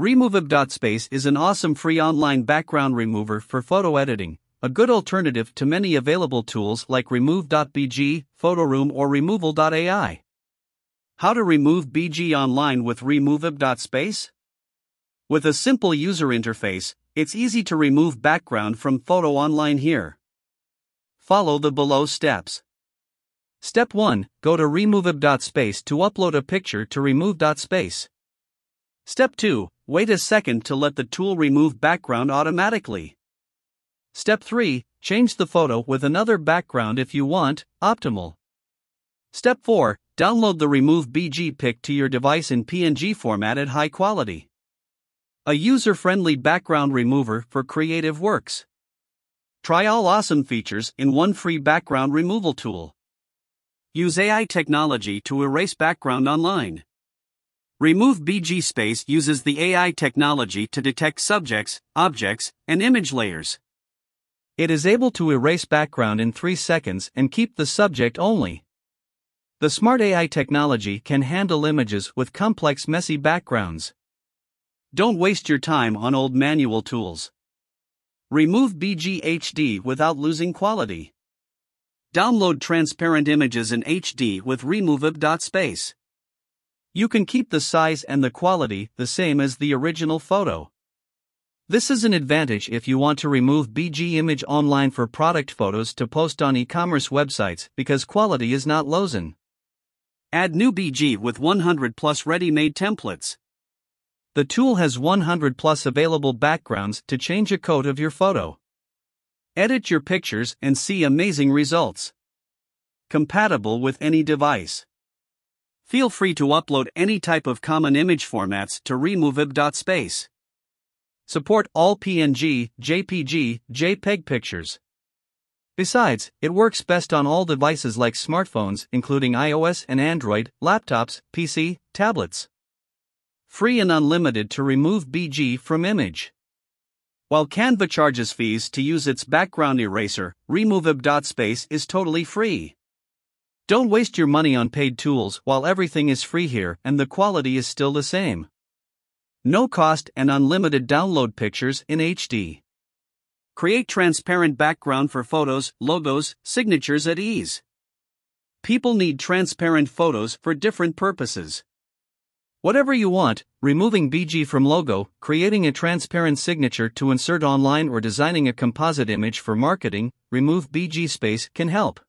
Removebg.space is an awesome free online background remover for photo editing, a good alternative to many available tools like Remove.bg, Photoroom, or Removal.ai. How to remove BG online with Removebg.space? With a simple user interface, it's easy to remove background from photo online here. Follow the below steps. Step 1 Go to Removebg.space to upload a picture to Remove.space. Step 2 Wait a second to let the tool remove background automatically. Step 3 Change the photo with another background if you want, optimal. Step 4 Download the Remove BG pic to your device in PNG format at high quality. A user friendly background remover for creative works. Try all awesome features in one free background removal tool. Use AI technology to erase background online. Remove BG Space uses the AI technology to detect subjects, objects, and image layers. It is able to erase background in 3 seconds and keep the subject only. The smart AI technology can handle images with complex, messy backgrounds. Don't waste your time on old manual tools. Remove BG HD without losing quality. Download transparent images in HD with Removebg.space. You can keep the size and the quality the same as the original photo. This is an advantage if you want to remove BG image online for product photos to post on e-commerce websites because quality is not Lozen. Add new BG with 100 plus ready-made templates. The tool has 100 plus available backgrounds to change a coat of your photo. Edit your pictures and see amazing results. Compatible with any device. Feel free to upload any type of common image formats to Removebg.space. Support all PNG, JPG, JPEG pictures. Besides, it works best on all devices like smartphones, including iOS and Android, laptops, PC, tablets. Free and unlimited to remove BG from image. While Canva charges fees to use its background eraser, Removebg.space is totally free. Don't waste your money on paid tools while everything is free here and the quality is still the same. No cost and unlimited download pictures in HD. Create transparent background for photos, logos, signatures at ease. People need transparent photos for different purposes. Whatever you want, removing BG from logo, creating a transparent signature to insert online, or designing a composite image for marketing, remove BG space can help.